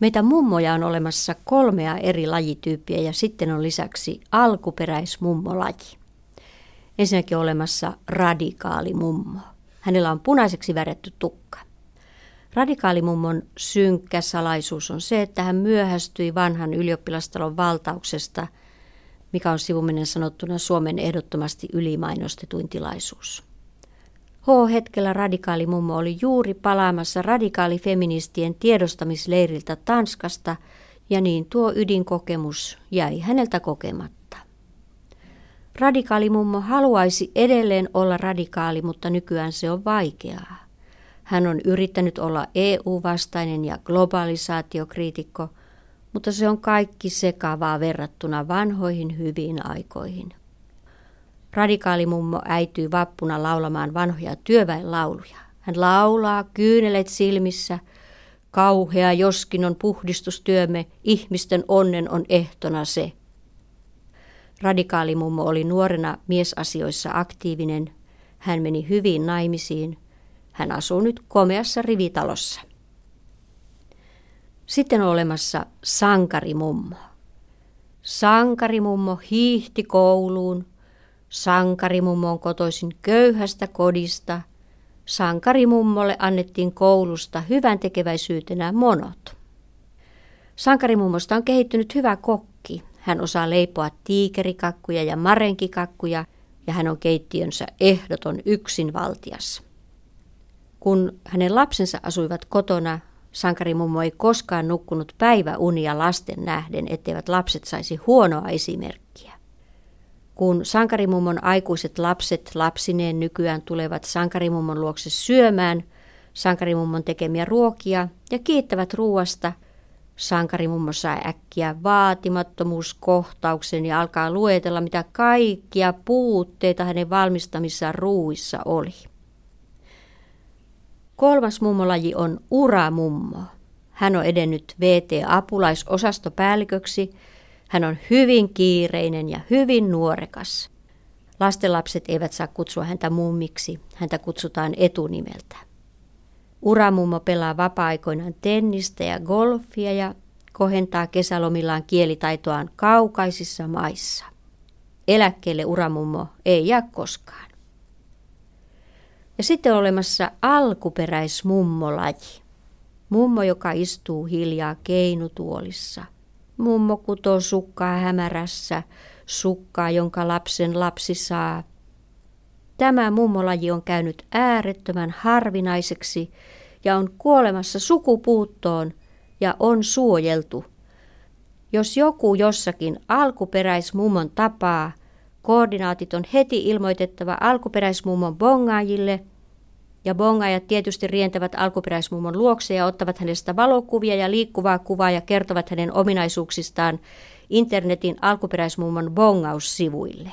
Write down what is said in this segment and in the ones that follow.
Meitä mummoja on olemassa kolmea eri lajityyppiä ja sitten on lisäksi alkuperäismummolaji. Ensinnäkin on olemassa radikaali mummo. Hänellä on punaiseksi väretty tukka. Radikaalimummon synkkä salaisuus on se, että hän myöhästyi vanhan ylioppilastalon valtauksesta, mikä on sivuminen sanottuna Suomen ehdottomasti ylimainostetuin tilaisuus. H-hetkellä radikaalimummo oli juuri palaamassa radikaalifeministien tiedostamisleiriltä Tanskasta, ja niin tuo ydinkokemus jäi häneltä kokematta. Radikaalimummo haluaisi edelleen olla radikaali, mutta nykyään se on vaikeaa. Hän on yrittänyt olla EU-vastainen ja globalisaatiokriitikko, mutta se on kaikki sekavaa verrattuna vanhoihin hyviin aikoihin. Radikaalimummo äityy vappuna laulamaan vanhoja työväenlauluja. Hän laulaa kyynelet silmissä. Kauhea joskin on puhdistustyömme, ihmisten onnen on ehtona se. Radikaalimummo oli nuorena miesasioissa aktiivinen. Hän meni hyvin naimisiin. Hän asuu nyt komeassa rivitalossa. Sitten on olemassa sankarimummo. Sankarimummo hiihti kouluun, Sankarimummo on kotoisin köyhästä kodista. Sankarimummolle annettiin koulusta hyvän tekeväisyytenä monot. Sankarimummosta on kehittynyt hyvä kokki. Hän osaa leipoa tiikerikakkuja ja marenkikakkuja ja hän on keittiönsä ehdoton yksinvaltias. Kun hänen lapsensa asuivat kotona, sankarimummo ei koskaan nukkunut päiväunia lasten nähden, etteivät lapset saisi huonoa esimerkkiä. Kun sankarimummon aikuiset lapset lapsineen nykyään tulevat sankarimummon luokse syömään sankarimummon tekemiä ruokia ja kiittävät ruuasta, sankarimummo saa äkkiä vaatimattomuuskohtauksen ja alkaa luetella, mitä kaikkia puutteita hänen valmistamissaan ruuissa oli. Kolmas mummolaji on uramummo. Hän on edennyt VT-apulaisosatopäälliköksi hän on hyvin kiireinen ja hyvin nuorekas. Lastenlapset eivät saa kutsua häntä mummiksi, häntä kutsutaan etunimeltä. Uramummo pelaa vapaa-aikoinaan tennistä ja golfia ja kohentaa kesälomillaan kielitaitoaan kaukaisissa maissa. Eläkkeelle uramummo ei jää koskaan. Ja sitten on olemassa alkuperäismummolaji. Mummo, joka istuu hiljaa keinutuolissa – Mummo kutoo sukkaa hämärässä, sukkaa, jonka lapsen lapsi saa. Tämä mummolaji on käynyt äärettömän harvinaiseksi ja on kuolemassa sukupuuttoon ja on suojeltu. Jos joku jossakin alkuperäismummon tapaa, koordinaatit on heti ilmoitettava alkuperäismummon bongaajille – ja bongajat tietysti rientävät alkuperäismummon luokse ja ottavat hänestä valokuvia ja liikkuvaa kuvaa ja kertovat hänen ominaisuuksistaan internetin alkuperäismummon bongaussivuille.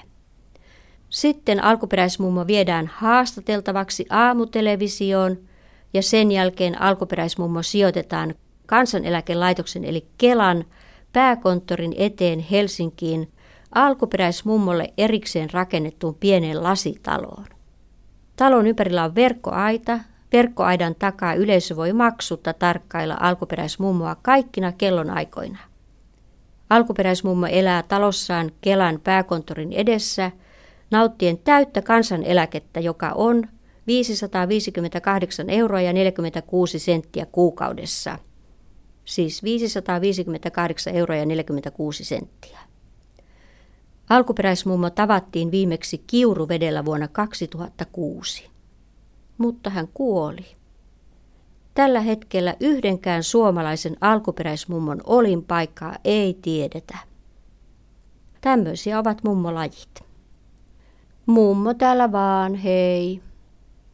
Sitten alkuperäismummo viedään haastateltavaksi aamutelevisioon ja sen jälkeen alkuperäismummo sijoitetaan kansaneläkelaitoksen eli Kelan pääkonttorin eteen Helsinkiin alkuperäismummolle erikseen rakennettuun pieneen lasitaloon. Talon ympärillä on verkkoaita. Verkkoaidan takaa yleisö voi maksutta tarkkailla alkuperäismummoa kaikkina kellonaikoina. Alkuperäismummo elää talossaan Kelan pääkonttorin edessä nauttien täyttä kansaneläkettä, joka on 558 euroa ja 46 senttiä kuukaudessa. Siis 558 euroa ja 46 senttiä. Alkuperäismummo tavattiin viimeksi Kiuruvedellä vuonna 2006, mutta hän kuoli. Tällä hetkellä yhdenkään suomalaisen alkuperäismummon olinpaikkaa ei tiedetä. Tämmöisiä ovat mummolajit. Mummo täällä vaan, hei.